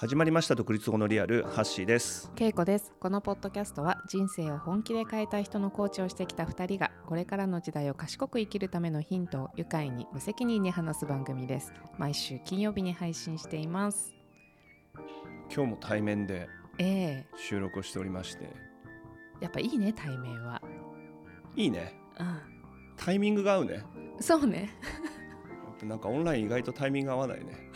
始まりました独立後のリアルハッシーです。けいこです。このポッドキャストは人生を本気で変えたい人のコーチをしてきた2人がこれからの時代を賢く生きるためのヒントを愉快に無責任に話す番組です。毎週金曜日に配信しています。今日も対面でええ。収録をしておりまして。やっぱいいね対面は。いいね。うタイミングが合うね。そうね。なんかオンライン意外とタイミング合わないね。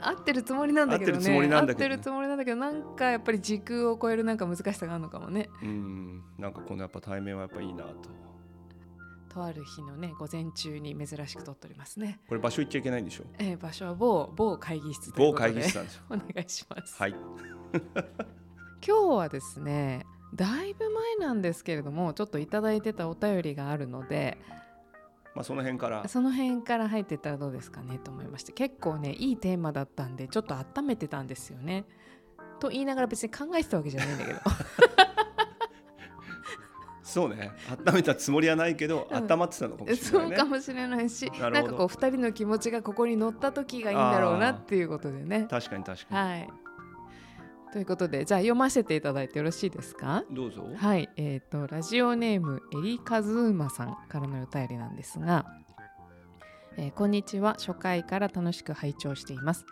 合ってるつもりなんだけどね。合ってるつもりなんだけどね。合ってるつもりなんだけどなんかやっぱり時空を超えるなんか難しさがあるのかもね。うん。なんかこのやっぱ対面はやっぱいいなと。とある日のね午前中に珍しく撮っておりますね、これ場所行っちゃいけないんでしょ？ええ場所は某某会議室某会議室なんでしょ お願いします。はい。今日はですねだいぶ前なんですけれどもちょっといただいてたお便りがあるのでまあその辺から。その辺から入ってったらどうですかねと思いまして結構ねいいテーマだったんでちょっと温めてたんですよね。と言いながら別に考えてたわけじゃないんだけど。そうね。温めたつもりはないけど、うん。温まってたのかもしれそうないね。かもしれないしなんかこう2人の気持ちがここに乗った時がいいんだろうなっていうことでね。確かに確かに、はいということでじゃあ読ませていただいてよろしいですか？どうぞ。はい、えー、とラジオネームエリカズーマさんからのお便りなんですが、えーこんにちは。初回から楽しく拝聴しています。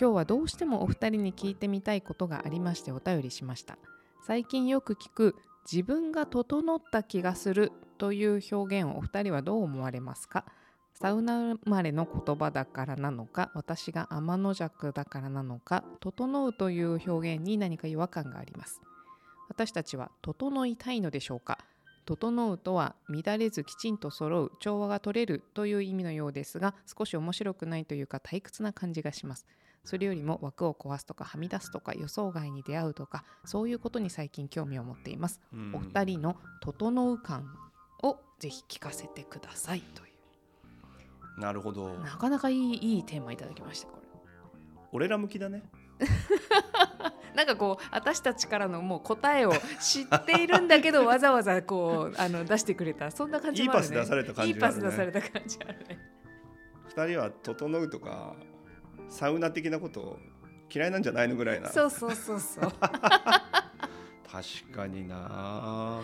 今日はどうしてもお二人に聞いてみたいことがありましてお便りしました。最近よく聞く自分が整った気がするという表現をお二人はどう思われますか？サウナ生まれの言葉だからなのか私が天の弱だからなのか整うという表現に何か違和感があります。私たちは整いたいのでしょうか？整うとは乱れずきちんと揃う調和が取れるという意味のようですが少し面白くないというか退屈な感じがします。それよりも枠を壊すとかはみ出すとか予想外に出会うとかそういうことに最近興味を持っています、うん。お二人の整う感をぜひ聞かせてくださいといなるほど。うなかなかいいいいテーマいただきましたこれ。俺ら向きだね。なんかこう私たちからのもう答えを知っているんだけどわざわざこうあの出してくれた。そんな感じもあるね。いいパス出された感じね。パス出された感じあるね。二人は整うとかサウナ的なこと嫌いなんじゃないのぐらいな。そうそうそうそう。確かにな。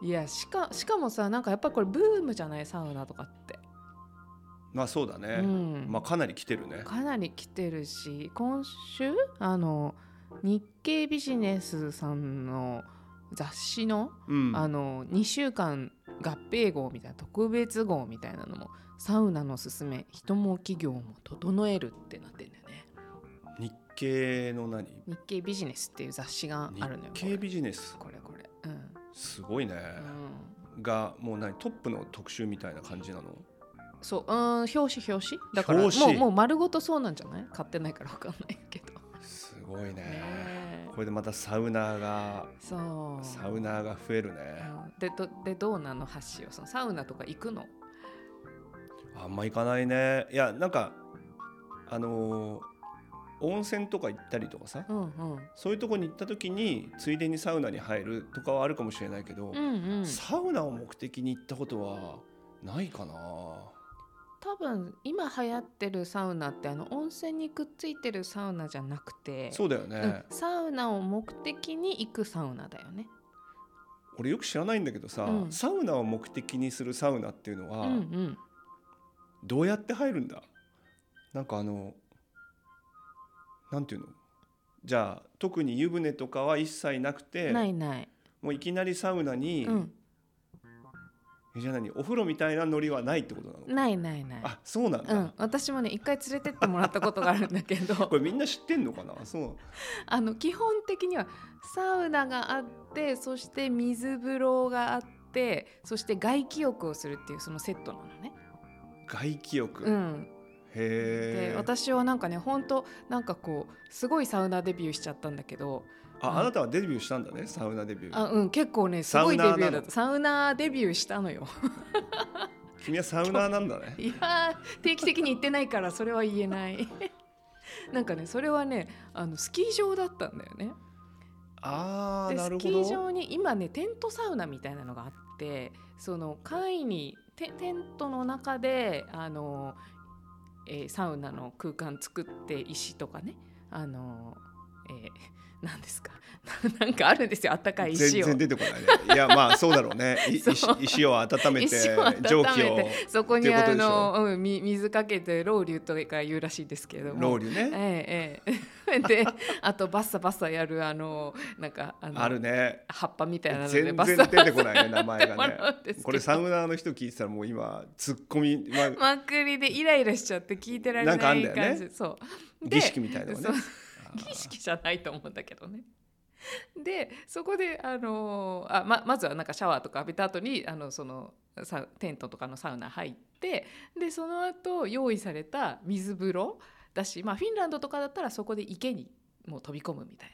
いやしかしかもさなんかやっぱりこれブームじゃない？サウナとかって、まあそうだね、うん。まあかなり来てるね。かなり来てるし今週あの日経ビジネスさんの雑誌の,、うん。あの2週間合併号みたいな特別号みたいなのもサウナのすすめ人も企業も整えるってなってんだよね。日経の何？日経ビジネスっていう雑誌が日あるのよ経ビジネス？これこれ。これすごいね、うん、がもう何？トップの特集みたいな感じなの？そううん表紙表紙？だからもうもう丸ごとそうなんじゃない？買ってないから分かんないけど。すごいね。ねえ。これでまたサウナーがそう。サウナーが増えるね。うん。でどでどうなの？発信をそのサウナとか行くの？あんま行かないね。いやなんかあのー温泉とか行ったりとかさ、うんうん。そういうとこに行った時についでにサウナに入るとかはあるかもしれないけど、うんうん。サウナを目的に行ったことはないかな多分今流行ってるサウナってあの温泉にくっついてるサウナじゃなくてそうだよね、うん、サウナを目的に行くサウナだよね。俺よく知らないんだけどさ、うん。サウナを目的にするサウナっていうのうはんうん、どうやって入るんだ？なんかあのなんていうの？じゃあ特に湯船とかは一切なくてないない。もういきなりサウナに、うん、えじゃあ何お風呂みたいなノリはないってことなのないないない。あそうなんだ、うん、私もね一回連れてってもらったことがあるんだけど。これみんな知ってんのかな？そう。あの基本的にはサウナがあってそして水風呂があってそして外気浴をするっていうそのセットなのね。外気浴、うん、へえ。で私はなんかね本当なんかこうすごいサウナデビューしちゃったんだけどああなたはデビューしたんだねサウナデビュー。あうん結構ねすごいデビューだった。サウナーデビューしたのよ。君はサウナーなんだね。いやー定期的に行ってないからそれは言えない。なんかねそれはねあのスキー場だったんだよね。ああなるほど。キー場に今ねテントサウナみたいなのがあってその簡易にテテントの中であの、えーサウナの空間作って石とかねあの、えーなんですか？なんかあるんですよあったかい石を。全然出てこないね。いやまあそうだろうね。い石を温めて蒸気を。そこにあの、うん、み水かけてロウリュとか言うらしいですけども。ロウリュね。ええええ。であとバッサバッサやるあのなんかあのあるね。葉っぱみたいなので全然出てこないね名前がね。これサウナーの人聞いてたらもう今ツッコミ、まあ、まっくりでイライラしちゃって聞いてられないなんかあんだよね。感じ、そう。で儀式みたいなのね儀式じゃないと思うんだけどね。でそこであのあままずはなんかシャワーとか浴びた後にあのそのテントとかのサウナ入ってでその後用意された水風呂だし、まあ、フィンランドとかだったらそこで池にもう飛び込むみたい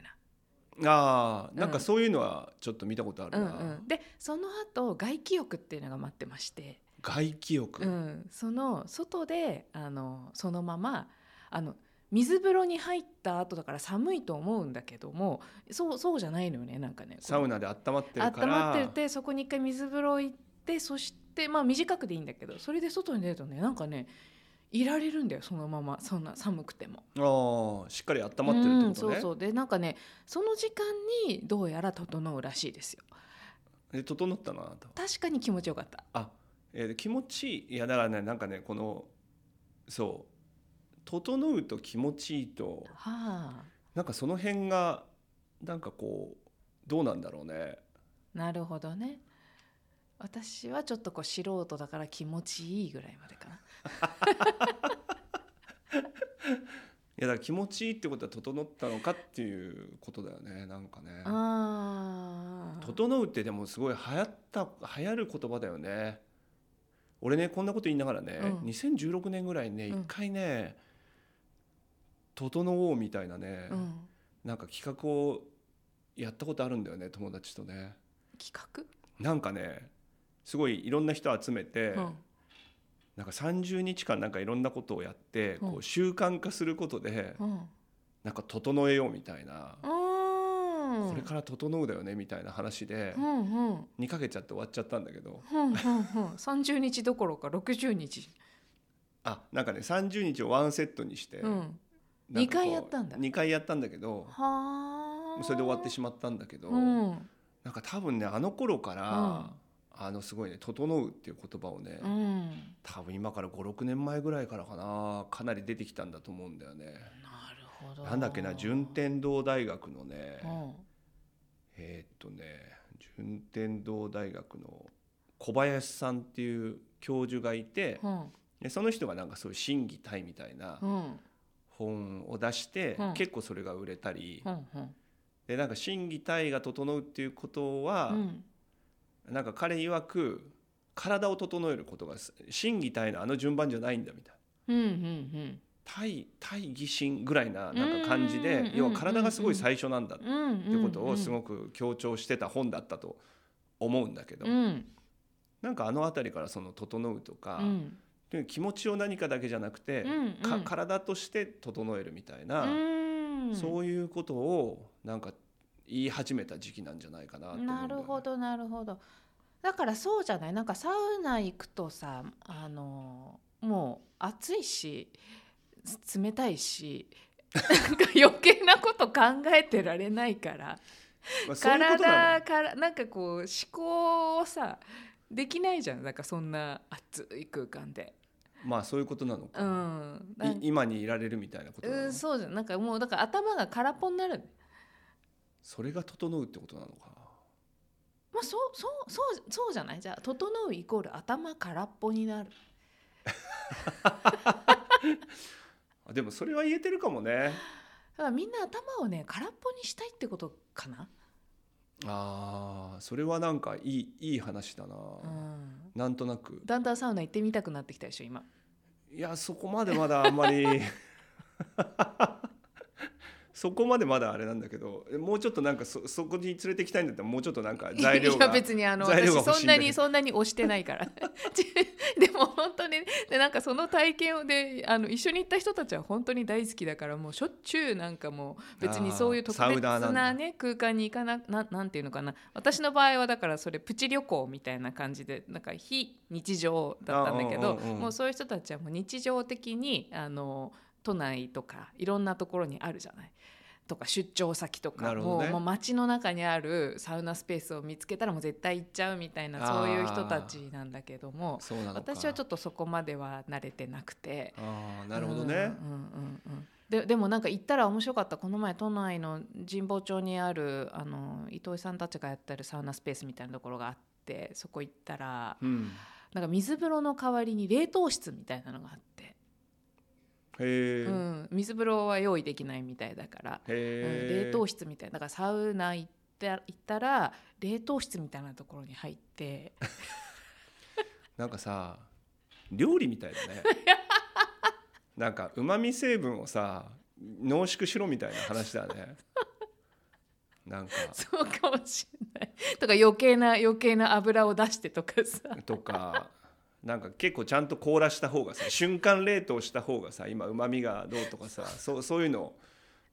あーなん。うんかそういうのはちょっと見たことあるな。な、うんうん、でその後外気浴っていうのが待ってまして、外気浴、うん、その外であのそのままあの水風呂に入った後だから寒いと思うんだけどもそうそうじゃないのよねなんかね。サウナで温まってるから。温まっててそこに一回水風呂行ってそしてまあ短くでいいんだけどそれで外に出るとねなんかねいられるんだよそのまま。そんな寒くても。あーしっかり温まってるってことね、うんそうそう。でなんかねその時間にどうやら整うらしいですよ。で整ったなと確かに気持ちよかった。あ、えー気持ちいい。いやだからねなんかねこのそう整うと気持ちいいとはあなんかその辺がなんかこうどうなんだろうねなるほどね。私はちょっとこう素人だから気持ちいいぐらいまでかな。いやだから気持ちいいってことは整ったのかっていうことだよねなんかねああ。整うってでもすごい流行った流行る言葉だよね俺ねこんなこと言いながらね、うん2016年ぐらいにねうん一回ね「整おう」みたいなね、うん。なんか企画をやったことあるんだよね友達とね企画？なんかねすごいいろんな人集めて、うん。なんか30日間なんかいろんなことをやって、うんこう習慣化することで、うん。なんか整えようみたいな、うん。これから整うだよねみたいな話でう、んうん。2ヶ月やって終わっちゃったんだけどうんうんうん。30日どころか60日。あなんかね30日をワンセットにして、うん。なんかこう二回やったんだ2回やったんだけどはあ。それで終わってしまったんだけど、うん。なんか多分ねあの頃から、あのすごいね「整う」っていう言葉をね、うん。多分今から56年前ぐらいからかなかなり出てきたんだと思うんだよね。なるほど。なんだっけな順天堂大学のね、うん。えーっとね順天堂大学の小林さんっていう教授がいてうん。でその人がなんかそういう審議体みたいなうん。本を出して、うん結構それが売れたり、うん。うん。でなんか審議体が整うっていうことは、うん。なんか彼曰く体を整えることが審議体のあの順番じゃないんだみたいな。うん。うん。対対義心ぐらいななんか感じでうん要は体がすごい最初なんだっうん。てことをすく。ごく強調してた本だったと思うんだけどうん。なんかあの辺りからその「整う」とかうん。気持ちを何かだけじゃなくてうんかうん。体として整えるみたいなうん。そういうことをなんか言い始めた時期なんじゃないかなね。なるほどなるほど。だからそうじゃない？なんかサウナ行くとさあのもう暑いしつ冷たいしなんか余計なこと考えてられないから。まあそういう体からなんかこう思考をさできないじゃん。なんかそんな暑い空間で。のまあそういうことなのうかん、い今にいられるみたいなことなの？うん、そうじゃん。なんかもうだから頭が空っぽになる。それが整うってことなのか。まあそうそうそうそうじゃない？じゃあ整うイコール頭空っぽになる。あでもそれは言えてるかもね。だからみんな頭をね空っぽにしたいってことかな、あーそれはなんかいいいい話だな、うん、なんとなく。だんだんサウナ行ってみたくなってきたでしょ今。いやそこまでまだあんまり そこまでまだあれなんだけどもうちょっとなんかそそこに連れてきたいんだったらもうちょっとなんか材料いやが別にあの私そんなにそんなに押してないから。ち でも本当にでなんかその体験をであの一緒に行った人たちは本当に大好きだからもうしょっちゅうなんかもう別にそういう特別なね空間に行かなななんていうのかな。私の場合はだからそれプチ旅行みたいな感じでなんか非日常だったんだけどもうそういう人たちはもう日常的にあの都内とかいろんなところにあるじゃない？とか出張先とか、ねもうもう街の中にあるサウナスペースを見つけたらもう絶対行っちゃうみたいなそういう人たちなんだけども私はちょっとそこまでは慣れてなくて。ああなるほどね、うんうんうんうん。ででもなんか行ったら面白かった。この前都内の神保町にあるあの伊藤さんたちがやってるサウナスペースみたいなところがあってそこ行ったらうん。なんか水風呂の代わりに冷凍室みたいなのがあって、うん、水風呂は用意できないみたいだから、うん。冷凍室みたいな。だからサウナ行った行ったら冷凍室みたいなところに入って。なんかさ料理みたいだね。なんかうまみ成分をさ濃縮しろみたいな話だね。なんか。そうかもしれない。とか余計な余計な油を出してとかさ。とかなんか結構ちゃんと凍らした方がさ瞬間冷凍した方がさ今うまみがどうとかさそうそういうの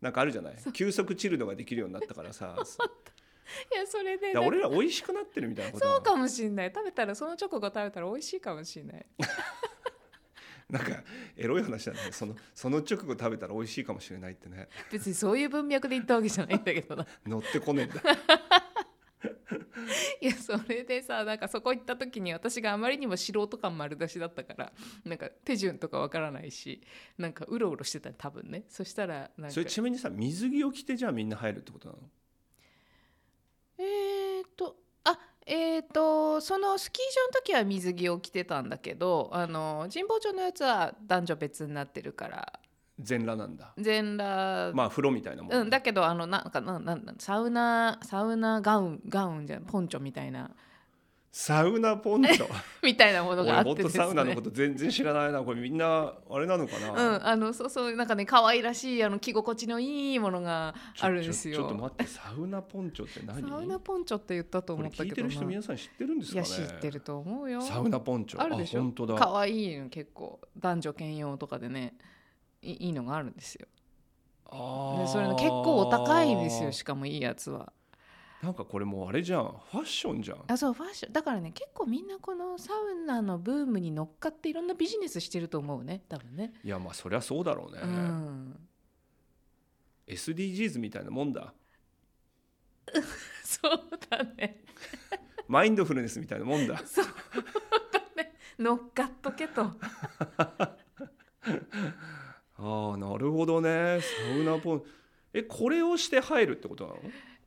なんかあるじゃない？急速チルドができるようになったからさ。そいやそれで俺ら美味しくなってるみたいなことそうかもしれない。食べたらその直後食べたら美味しいかもしれない。なんかエロい話だね。そのその直後食べたら美味しいかもしれないってね。別にそういう文脈で言ったわけじゃないんだけどな。乗ってこねえんだいやそれでさなんかそこ行った時に私があまりにも素人感丸出しだったからなんか手順とかわからないしなんかうろうろしてた多分ね。そしたらなんかそれちなみにさ水着を着てじゃあみんな入るってことなの？えー、とあえー、とそのスキー場の時は水着を着てたんだけどあの神保町のやつは男女別になってるから全裸なんだ。全裸、まあ風呂みたいなもん、うん、だけどあのなんかなんなんサウナサウナガウンガウンじゃんポンチョみたいな。サウナポンチョ？みたいなものがあ俺ってですね。もっとサウナのこと全然知らないな。これみんなあれなのかな、うん、あのそうそうなんかね可愛らしいあの着心地のいいものがあるんですよ。ちょっと待ってサウナポンチョって何？サウナポンチョって言ったと思ったけどな。る人皆さん知ってるんですいかね？や知ってると思うよ。サウナポンチョ。あるでしょ。あ本当だ。可愛いの結構。男女兼用とかでねいいいのがあるんですよ。でそれの結構お高いんですよしかもいいやつは。なんかこれもうあれじゃんファッションじゃんあそうファッションだからね結構みんなこのサウナのブームに乗っかっていろんなビジネスしてると思うね多分ね。いやまあそりゃそうだろうね、うん。SDGs みたいなもんだ そうだね。マインドフルネスみたいなもんだ そうだね。乗っかっとけと。ああなるほどね。サウナポン。えこれをして入るってことなの？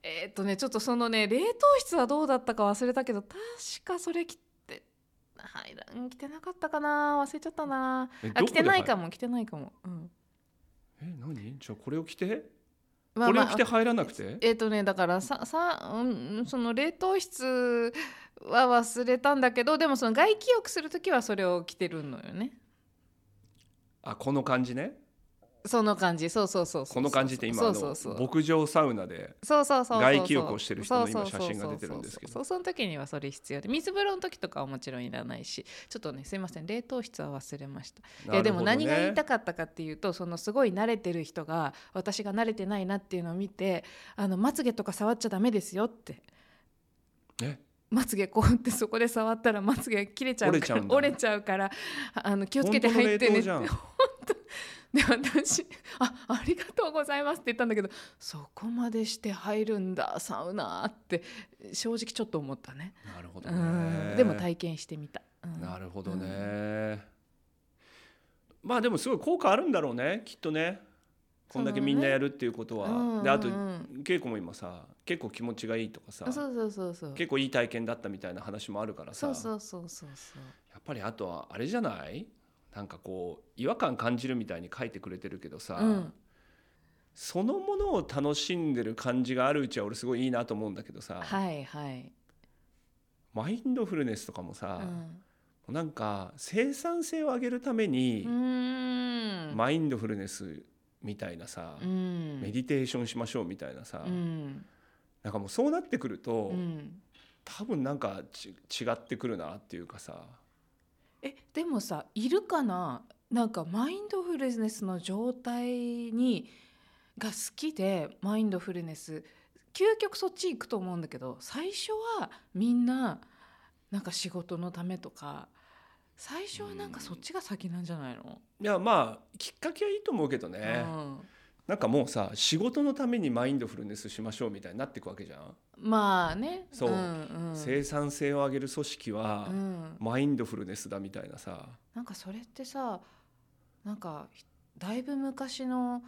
えーっとねちょっとそのね冷凍室はどうだったか忘れたけど確かそれ着てはいうん着てなかったかな。忘れちゃったな。あ着てないかも着てないかも、うん、え何？じゃあこれを着て、まこれを着て入らなくて？えーっとねだからささ、うん、その冷凍室は忘れたんだけどでもその外気浴する時はそれを着てるのよね。あこの感じねその感じ。そうそうそうこの感じって今あの牧場サウナでそうそうそうそう外気浴をしてる人の今そうそうそう写真が出てるんですけど。その時にはそれ必要で水風呂の時とかはもちろんいらないしちょっとねすいません冷凍室は忘れました。いやでも何が言いたかかったかっていうとそのすごい慣れてる人が私が慣れてないなっていうのを見てあのまつげとか触っちゃダメですよって。え？まつげこうやってそこで触ったらまつげが切れちゃうから折れちゃうからああの気をつけて入ってねって。本当 で私あ「ありがとうございます」って言ったんだけどそこまでして入るんだサウナって正直ちょっと思ったね。なるほどうねん。でも体験してみた、うん。なるほどね、まあでもすごい効果あるんだろうねきっとね。こんだけみんなやるっていうことは、うんであとうんうん。稽古も今さ結構気持ちがいいとかさそうそうそうそう。結構いい体験だったみたいな話もあるからさ。そうそうそうそうそう。やっぱりあとはあれじゃない？なんかこう違和感感じるみたいに書いてくれてるけどさ、うん。そのものを楽しんでる感じがあるうちは俺すごいいいなと思うんだけどさ、はいはい、マインドフルネスとかもうさ、ん、なんか生産性を上げるためにマインドフルネスみたいなさ、うん。メディテーションしましょうみたいなさ、うん。なんかもうそうなってくると、うん。多分なんかち違ってくるなっていうかさえでもさいるかな？なんかマインドフルネスの状態にが好きでマインドフルネス。究極そっち行くと思うんだけど最初はみんななんか仕事のためとか最初はなんかそっちが先なんじゃないの、いやまあきっかけはいいと思うけどね、うんなんかもうさ仕事のためにマインドフルネスしましょうみたいになっていくわけじゃん、まあね。そう。んうん。生産性を上げる組織はうん。マインドフルネスだみたいなさ。なんかそれってさなんかひだいぶ昔の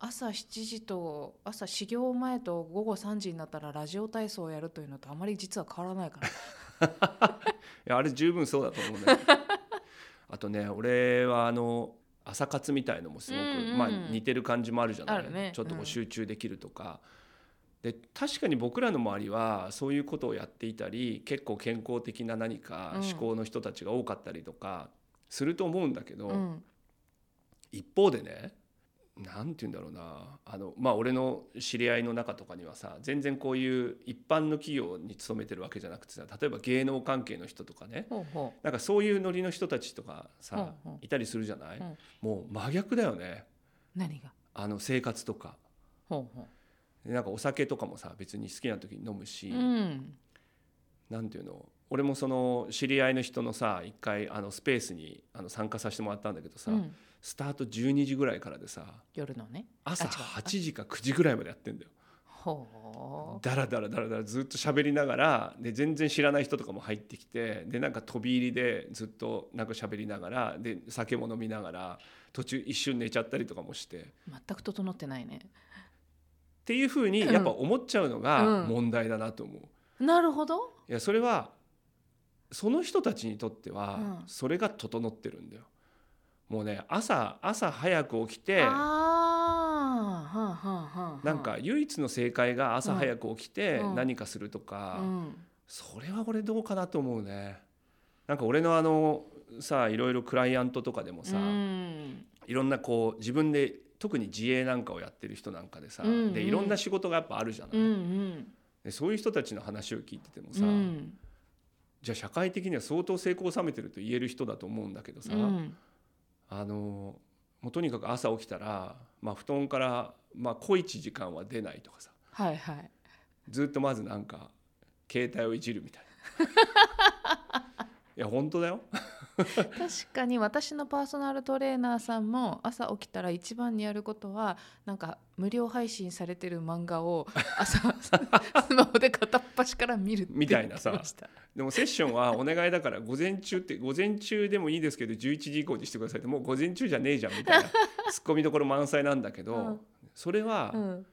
朝7時と朝始業前と午後3時になったらラジオ体操をやるというのとあまり実は変わらないから。いやあれ十分そうだと思うね。あとね俺はあの朝活みたいのもすごく、まあ、似てる感じもあるじゃない？ね。ちょっとこううん。集中できるとか、で確かに僕らの周りはそういうことをやっていたり結構健康的な何かうん。思考の人たちが多かったりとかすると思うんだけど、うん。一方でねなんて言うんだろうな。あのまあ俺の知り合いの中とかにはさ全然こういう一般の企業に勤めてるわけじゃなくてさ例えば芸能関係の人とかね。ほうほなんかそういうノリの人たちとかさうんう。んいたりするじゃない、うん。もう真逆だよね。う何が？あの生活とか。ほうほでなんかお酒とかもさ別に好きな時に飲むし、ううん。なんていうの？俺もその知り合いの人のさ一回あのスペースにあの参加させてもらったんだけどさ、うん。スタート12時ぐらいからでさ夜のね。朝あ違う8時か9時ぐらいまでやってんだよ。ほだらだらだらだらずっと喋りながらで全然知らない人とかも入ってきてでなんか飛び入りでずっとなんか喋りながらで酒も飲みながら途中一瞬寝ちゃったりとかもして。っう全く整ってないね。ていうふうにうん。やっぱ思っちゃうのがうん。問題だなと思う。なるほど。いやそれはその人たちにとってはうん。それが整ってるんだよ。もうね朝朝早く起きてなんか唯一の正解が朝早く起きてうん。何かするとか。うん。それは俺どうかなと思うね。なんか俺のあのさいろいろクライアントとかでもさ、うん。いろんなこう自分で特に自営なんかをやってる人なんかでさ、うんうん。でいろんな仕事がやっぱあるじゃない、うんうん。でそういう人たちの話を聞いててもさ、うんじゃあ社会的には相当成功を収めてると言える人だと思うんだけどさ、うん。あのもうとにかく朝起きたら、まあ、布団から、まあ、小一時間は出ないとかさはいはい。ずっとまずなんか携帯をいじるみたいな いや本当だよ。確かに私のパーソナルトレーナーさんも朝起きたら一番にやることはなんか無料配信されてる漫画を 朝スマホで片っ端から見るみたいなさ。でもセッションはお願いだから午前中って午前中でもいいですけど11時以降にしてくださいって。もう午前中じゃねえじゃんみたいな。ツッコミどころ満載なんだけど、うん。それはうん。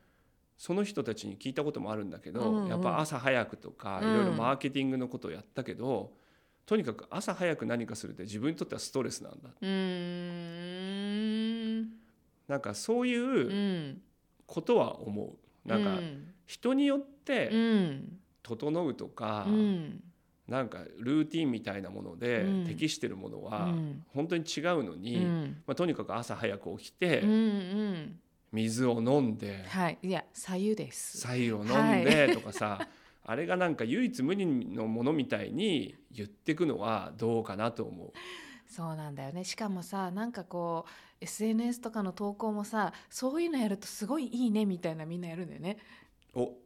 その人たちに聞いたこともあるんだけど、うんうんやっぱ朝早くとかいうん。ろいろマーケティングのことをやったけど、とにかく朝早く何かするって自分にとってはストレスなんだ。うーん。なんかそういううん。ことは思う。なんかうん。人によっうてん。整うとか、うん。なんかルーティンみたいなものでうん。適してるものはうん。本当に違うのに、うん。まあ、とにかく朝早く起きてうんうん。水を飲んではい。いや左右です。白湯を飲んでとかさ、あれがなんか唯一無二のものみたいに言ってくのはどうかなと思う。そうなんだよねしかもさなんかこう SNS とかの投稿もさそういうのやるとすごいいいねみたいなみんなやるんだよねお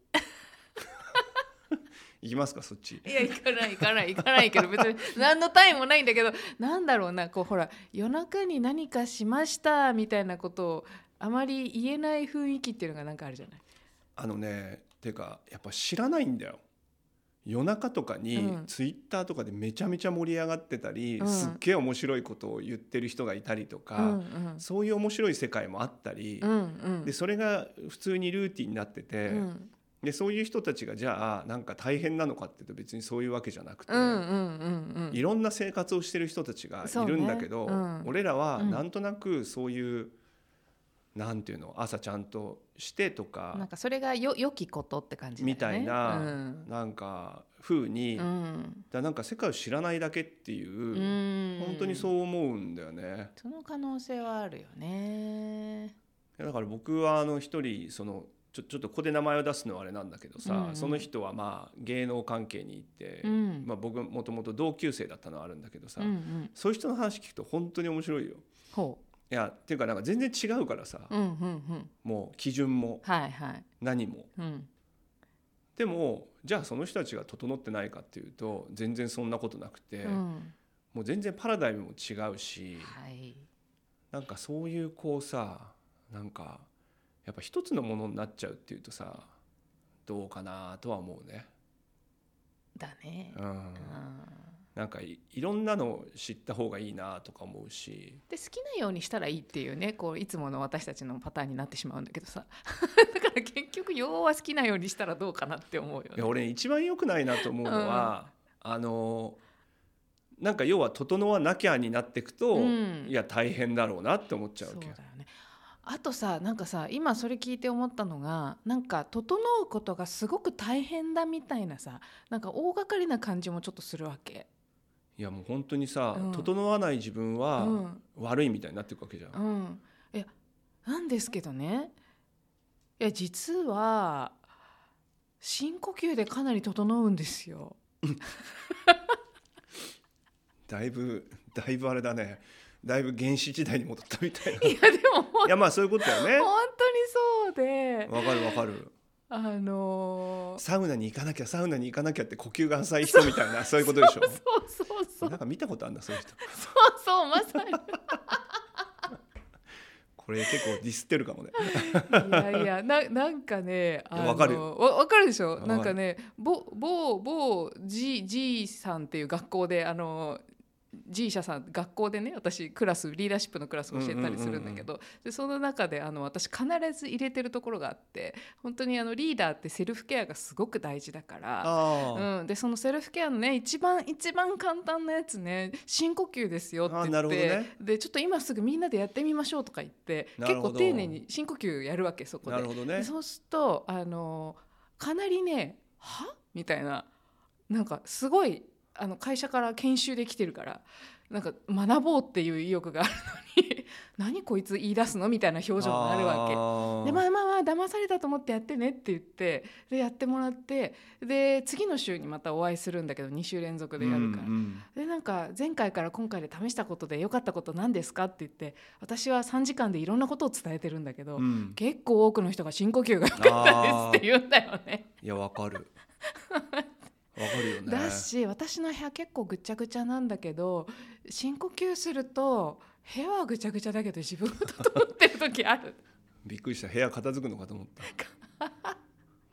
行きますかそっち。いや行かない行かない行かないけど別に何の単位もないんだけどなんだろうなこうほら夜中に何かしましたみたいなことをあまり言えない雰囲気っていうのがなんかあるじゃないあのねてかやっぱ知らないんだよ。夜中とかにうん。ツイッターとかでめちゃめちゃ盛り上がってたり、うん。すっげえ面白いことを言ってる人がいたりとか、うんうん。そういう面白い世界もあったり、うんうん。でそれが普通にルーティンになってて、うん。でそういう人たちがじゃあなんか大変なのかっていうと別にそういうわけじゃなくて、いろんな生活をしてる人たちがいるんだけど、ね。うん。俺らはうん。なんとなくそういう、なんていうの朝ちゃんとしてとか、なんかそれがよ良きことって感じね。みたいな、うん。なんか風に、うん。らなんか世界を知らないだけっていう、うん。本当にそう思うんだよね。その可能性はあるよね。だから僕はあの一人そのちょちょっとここで名前を出すのはあれなんだけどさ、うん。うんその人はまあ芸能関係に行って、うん。まあ、僕もともと同級生だったのはあるんだけどさ、うんうん。そういう人の話聞くと本当に面白いよ。ほいやっていうかなんか全然違うからさ、ううんうんうん。もう基準も。はいはい。何も。うん。でもじゃあその人たちが整ってないかっていうと全然そんなことなくて、うん。もう全然パラダイムも違うしはい。なんかそういうこうさなんかやっぱ一つのものになっちゃうっていうとさどうかなとは思うね。だね。うん。うんなんかいいろんなのを知った方がいいなとか思うし。で好きなようにしたらいいっていうねこういつもの私たちのパターンになってしまうんだけどさ。だから結局要は好きなようにしたらどうかなって思うよね。いや俺一番良くないなと思うのは、あのなんか要は整わなきゃになっていくと、うん。いや大変だろうなって思っちゃうわけ。そうだよね。あとさなんかさ今それ聞いて思ったのがなんか整うことがすごく大変だみたいなさなんか大掛かりな感じもちょっとするわけ。いやもう本当にさ、うん整わない自分うはん悪いみたいになっていくわけじゃん。うん、いやなんですけどねいや実は深呼吸でかなり整うんですよ。だいぶだいぶあれだねだいぶ原始時代に戻ったみたいな。いいやでもほんやまあそういうことだよね。本当にそうでわかるわかる。あのーサウナに行かなきゃサウナに行かなきゃって呼吸が浅い人みたいな そういうことでしょ？そうそうそうなんか見たことあるんだそういう人。そうそうまさにこれ結構ディスってるかもね。いやいやななんかねあのわかるよわわかるでしょ？なんかね某某某 G, G さんっていう学校であの G 社さん学校でね私クラスリーダーシップのクラス教えたりするんだけど、でその中であの私必ず入れてるところがあって本当にあのリーダーってセルフケアがすごく大事だから。うん、でそのセルフケアのね一番一番簡単なやつね深呼吸ですよって言あって、ねでちょっと今すぐみんなでやってみましょうとか言って結構丁寧に深呼吸やるわけそこでなるほどねで。そうするとあのかなりね「は?」みたいななんかすごいあの会社から研修で来てるからなんか学ぼうっていう意欲があるのに 何こいつ言い出すのみたいな表情になるわけ。わでまあまあまあ騙されたと思ってやってねって言ってでやってもらってで次の週にまたお会いするんだけど2週連続でやるから、でなんか前回から今回で試したことで良かったこと何ですかって言って私は3時間でいろんなことを伝えてるんだけど、うんうん結構多くの人が深呼吸が良かったですって言うんだよね。いやわかる。るよね。だし私の部屋結構ぐちゃぐちゃなんだけど深呼吸すると部屋はぐちゃぐちゃだけど自分が整ってる時ある。びっくりした部屋片付くのかと思った。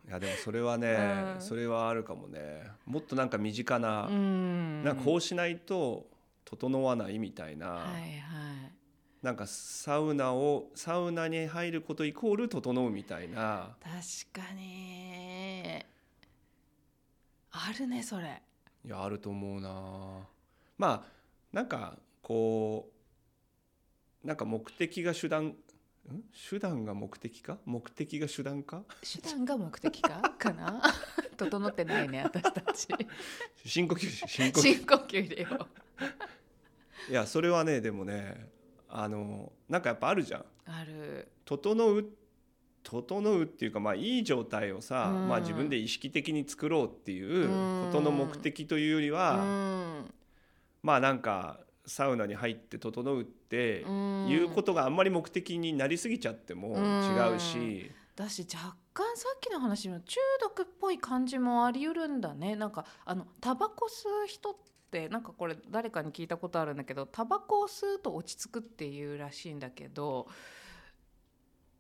いやでもそれはね、うんそれはあるかもね。もっとなんか身近な、うんなんかこうしないと整わないみたいな、はいはいなんかサウナをサウナに入ることイコール整うみたいな。確かにあるねそれ。いやあると思うな。まあなんかこうなんか目的が手段ん？手段が目的か？目的が手段か？手段が目的か？かな？整ってないね私たち。深呼吸深呼吸。深呼吸入れよ。ういやそれはねでもねあのなんかやっぱあるじゃん。ある。整う整うっていうかまあいい状態をさ、うん。まあ、自分で意識的に作ろうっていううん。ことの目的というよりうは、ん。まあなんかサウナに入って整うってうん。いうことがあんまり目的になりすぎちゃっても違うし、だし若干さっきの話の中毒っぽい感じもあり得るんだね。なんかあのタバコ吸う人ってなんかこれ誰かに聞いたことあるんだけどタバコを吸うと落ち着くっていうらしいんだけど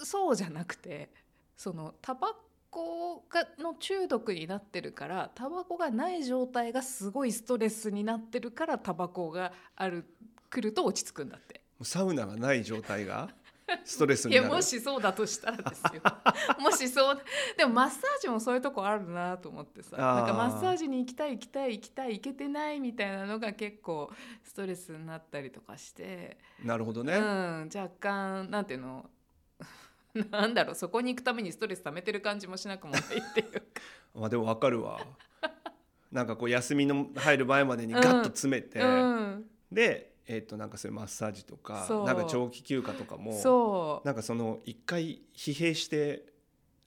そうじゃなくてそのタバコがの中毒になってるからタバコがない状態がすごいストレスになってるからタバコがある来ると落ち着くんだって。サウナがない状態が ストレスいになる。やもしそうだとしたらですよ。もしそうでもマッサージもそういうとこあるなと思ってさ。なんかマッサージに行きたい行きたい行きたい行けてないみたいなのが結構ストレスになったりとかして、うなるほどね、ん若干なんていうの？なんだろうそこに行くためにストレス溜めてる感じもしなくもないっていうか。まあでもわかるわ。なんかこう休みの入る前までにガッと詰めて、うん、でえっ、となんかそういうマッサージとかそう。なんか長期休暇とかもそう。なんかその一回疲弊して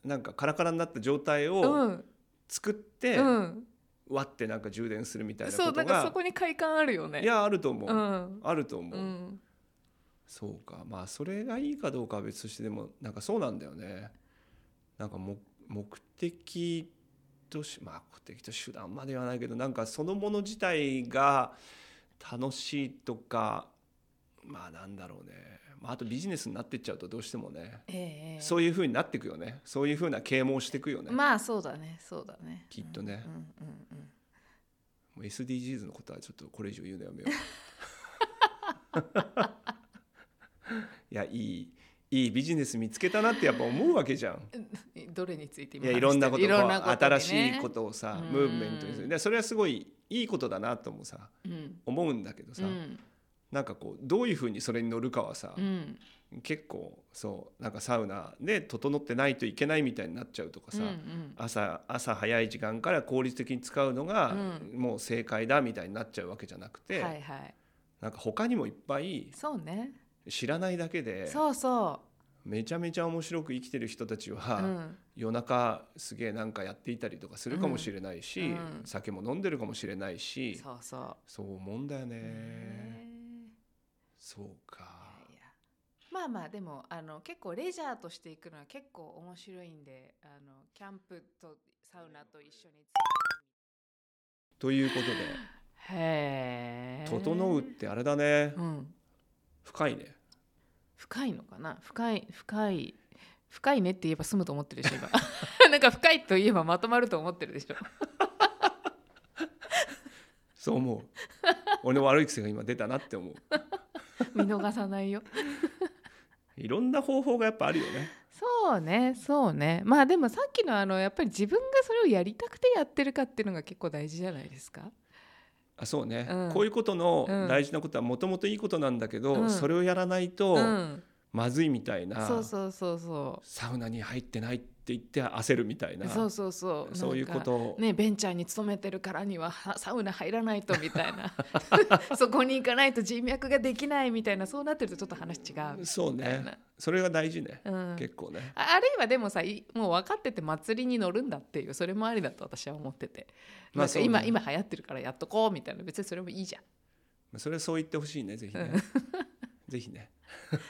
なんかカラカラになった状態うをん。作って、うん。割ってなんか充電するみたいなそうことがなんかそこに快感あるよね。いやあると思う、うん。あると思う、うんそうか。まあそれがいいかどうかは別としてでもなんかそうなんだよね。なんか目目的としまあ目的と手段まではないけどなんかそのもの自体が楽しいとかまあなんだろうね、まあ、あとビジネスになってっちゃうとどうしてもね。ええそういう風になっていくよね。そういう風な啓蒙していくよね、まあそうだね。そうだね。きっとね。うんうんうんもう SDGs のことはちょっとこれ以上言うのやめよう いやいいいいビジネス見つけたなってやっぱ思うわけじゃん。うん。どれについていやいろんなことこ新しいことをさうん。ムーブメントにする。でそれはすごいいいことだなともさうん。思うんだけどさ、うん。なんかこうどういうふうにそれに乗るかはさう、ん。結構そうなんかサウナで整ってないといけないみたいになっちゃうとかさ、朝朝早い時間から効率的に使うのがうもう正解だみたいになっちゃうわけじゃなくて、はなんか他にもいっぱいそうね知らないだけでそうそめちゃめちゃ面白く生きてる人たちうは、うん。夜中すげえなんかやっていたりとかするかもしれないし、うん。うん酒も飲んでるかもしれないしそうそう。そう思うんだよね、ねそうか。まあまあでもあの結構レジャーとしていくのは結構面白いんであのキャンプとサウナと一緒にということで。へえ「整う」ってあれだね。うん。深いね深いのかな？深い深い深いねって言えば済むと思ってるでしょ今。なんか深いと言えばまとまると思ってるでしょ。そう思う。俺の悪い癖が今出たなって思う。見逃さないよ。いろんな方法がやっぱあるよね。そうねそうね。まあでもさっきのあのやっぱり自分がそれをやりたくてやってるかっていうのが結構大事じゃないですか？あそうね、うん。こういうことのうん。大事なことはもともといいことなんだけど、うん。それをやらないとうん。まずいみたいな、そうそうそうそサウナに入ってないって言って焦るみたいうな。そうそうそう。そういうこと。をねベンチャーに勤めてるからにははサウナ入らないとみたいな。そこに行かないと人脈ができないみたいな。そうなってるとちょっと話違う。そうね。それが大事ね、うん。結構ね。ああるいはでもさいもう分かってて祭りに乗るんだっていうそれもありだと私は思ってて、まあなんか今、今流行ってるからやっとこうみたいな。別にそれもいいじゃそれはそう言ってほしいね。ぜひね、ぜひね。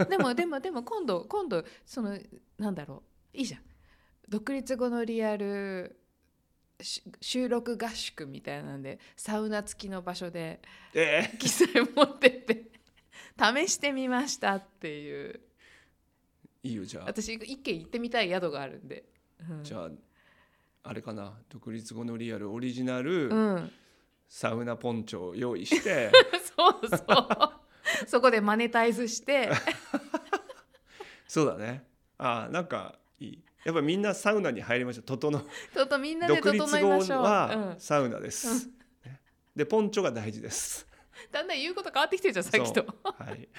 んでもでもでも今度今度そのなんだろう。いいじゃん独立後のリアルし収録合宿みたいなんでサウナ付きの場所でえ機材 持ってって試してみましたっていう。ーいいよじゃあ。私一軒行ってみたい宿があるんで、うん、じゃああれかな。独立後のリアルオリジナル、うん。サウナポンチョを用意して。そうそう。そこでマネタイズして。そうだね。あーなんかいいやっぱみんなサウナに入りましょう。整う。ちょっとみんなで独立整いましょう、後はうん、サウナです、ね。でポンチョが大事です。だんだん言うこと変わってきてるじゃんさっきと。そう。はい。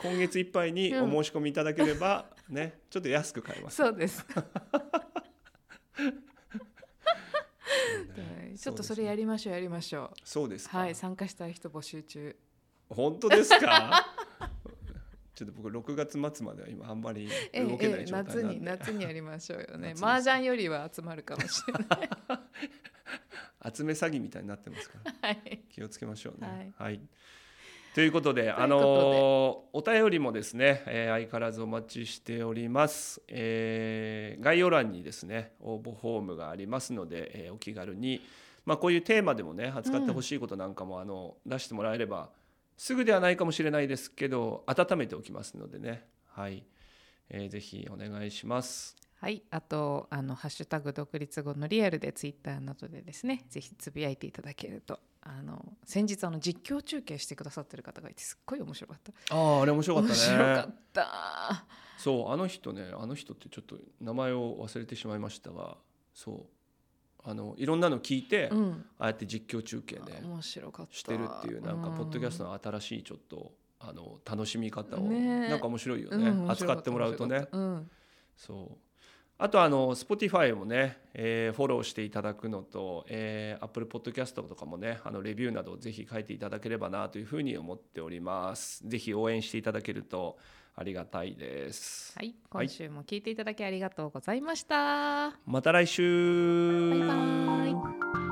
今月いっぱいにうん。お申し込みいただければ、ねちょっと安く買えます、そうです、ね。ちょっとそれやりましょうやりましょそうですか、うはい参加したい人募集中。本当ですか？ちょっと僕6月末までは今あんまりえ動けないえ状態なんで、夏に夏にやりましょうよね。麻雀よりは集まるかもしれない。集め詐欺みたいになってますから。はい。気をつけましょうね。ははい。い、ということで、あのーお便りもですね、えー相変わらずお待ちしております、えー概要欄にですね応募フォームがありますので、えーお気軽に、まあ、こういうテーマでもね扱ってほしいことなんかも、あの出してもらえればすぐではないかもしれないですけど温めておきますのでね。はい、えーぜひお願いします。はい、あとあのハッシュタグ独立後のリアルでツイッターなどでですねぜひつぶやいていただけるとあの先日あの実況中継してくださってる方がいてすっごい面白かった。あああれ面白かったね。面白かった。そうあの人ねあの人ってちょっと名前を忘れてしまいましたがそうあのいろんなの聞いて、うん。ああやって実況中継ね面白かった。してるっていうなんかポッドキャストの新しいちょっとあの楽しみ方を、ね。なんか面白いよね、うん扱ってもらうとね。うん。そう。あとあの Spotify もね、えーフォローしていただくのと、えー、Apple Podcast とかもねあのレビューなどぜひ書いていただければなというふうに思っております。ぜひ応援していただけるとありがたいです。はい、今週も聞いていただきありがとうございました。また来週。バイバイ